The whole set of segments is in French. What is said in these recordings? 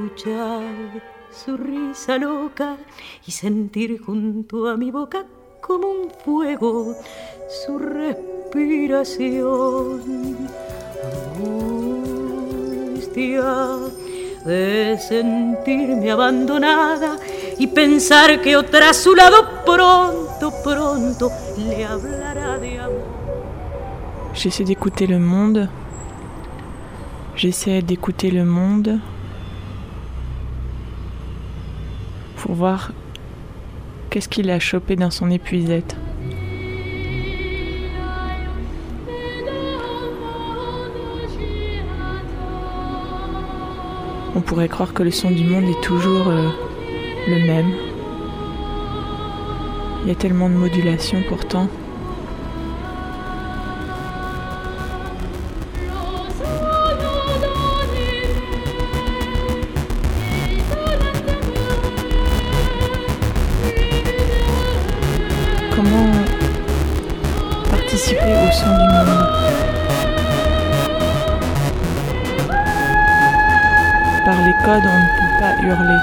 escuchar su risa loca y sentir junto a mi boca como un fuego su respiración. Angustia de sentirme abandonada y pensar que otra a su lado pronto, pronto le hablará de amor. J'essaie d'écouter le monde. J'essaie d'écouter le monde voir qu'est-ce qu'il a chopé dans son épuisette. On pourrait croire que le son du monde est toujours euh, le même. Il y a tellement de modulation pourtant. Participer au son du monde Par les codes, on ne peut pas hurler.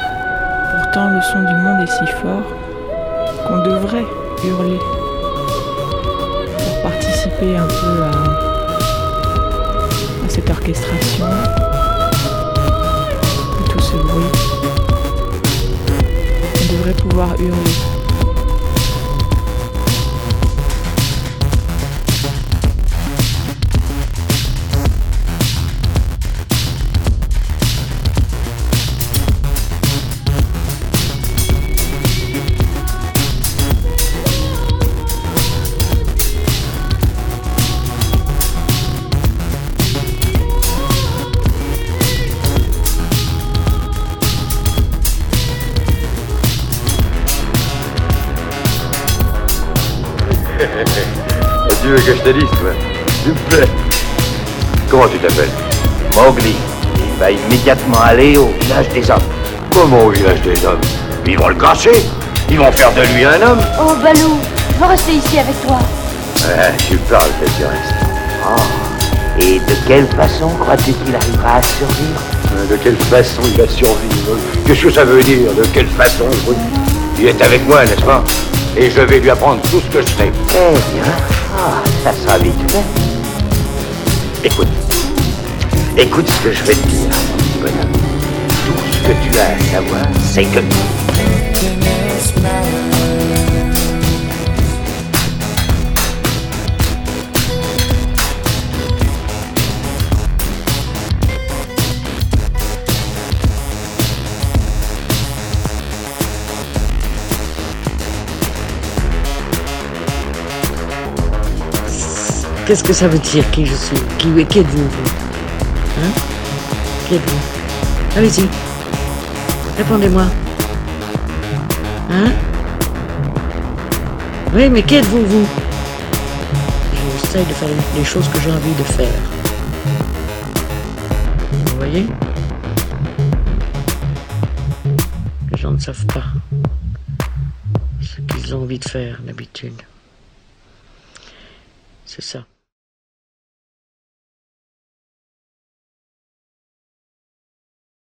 Pourtant, le son du monde est si fort qu'on devrait hurler pour participer un peu à, cette orchestration, tout ce bruit. On devrait pouvoir hurler. tu veux que je te dise, toi S'il te plaît. Comment tu t'appelles Mowgli, il va immédiatement aller au village des hommes. Comment au village des hommes Ils vont le cacher. Ils vont faire de lui un homme. Oh, Balou, je veux rester ici avec toi. Ouais, tu parles, t'es du reste. Oh. Et de quelle façon crois-tu qu'il arrivera à survivre Euh, De quelle façon il va survivre? Qu'est-ce que ça veut dire? De quelle façon? Il est avec moi, n'est-ce pas? Et je vais lui apprendre tout ce que je sais. Eh bien, ah, ça sera vite fait. Écoute. Écoute ce que je vais te dire, mon petit bonhomme. Tout ce que tu as à savoir, c'est que... Qu'est-ce que ça veut dire qui je suis Qui, êtes-vous vous Hein Qui êtes-vous Allez-y. Répondez-moi. Hein Oui, mais qui êtes-vous, vous J'essaye de faire les choses que j'ai envie de faire. Vous voyez Les gens ne savent pas ce qu'ils ont envie de faire d'habitude. C'est ça.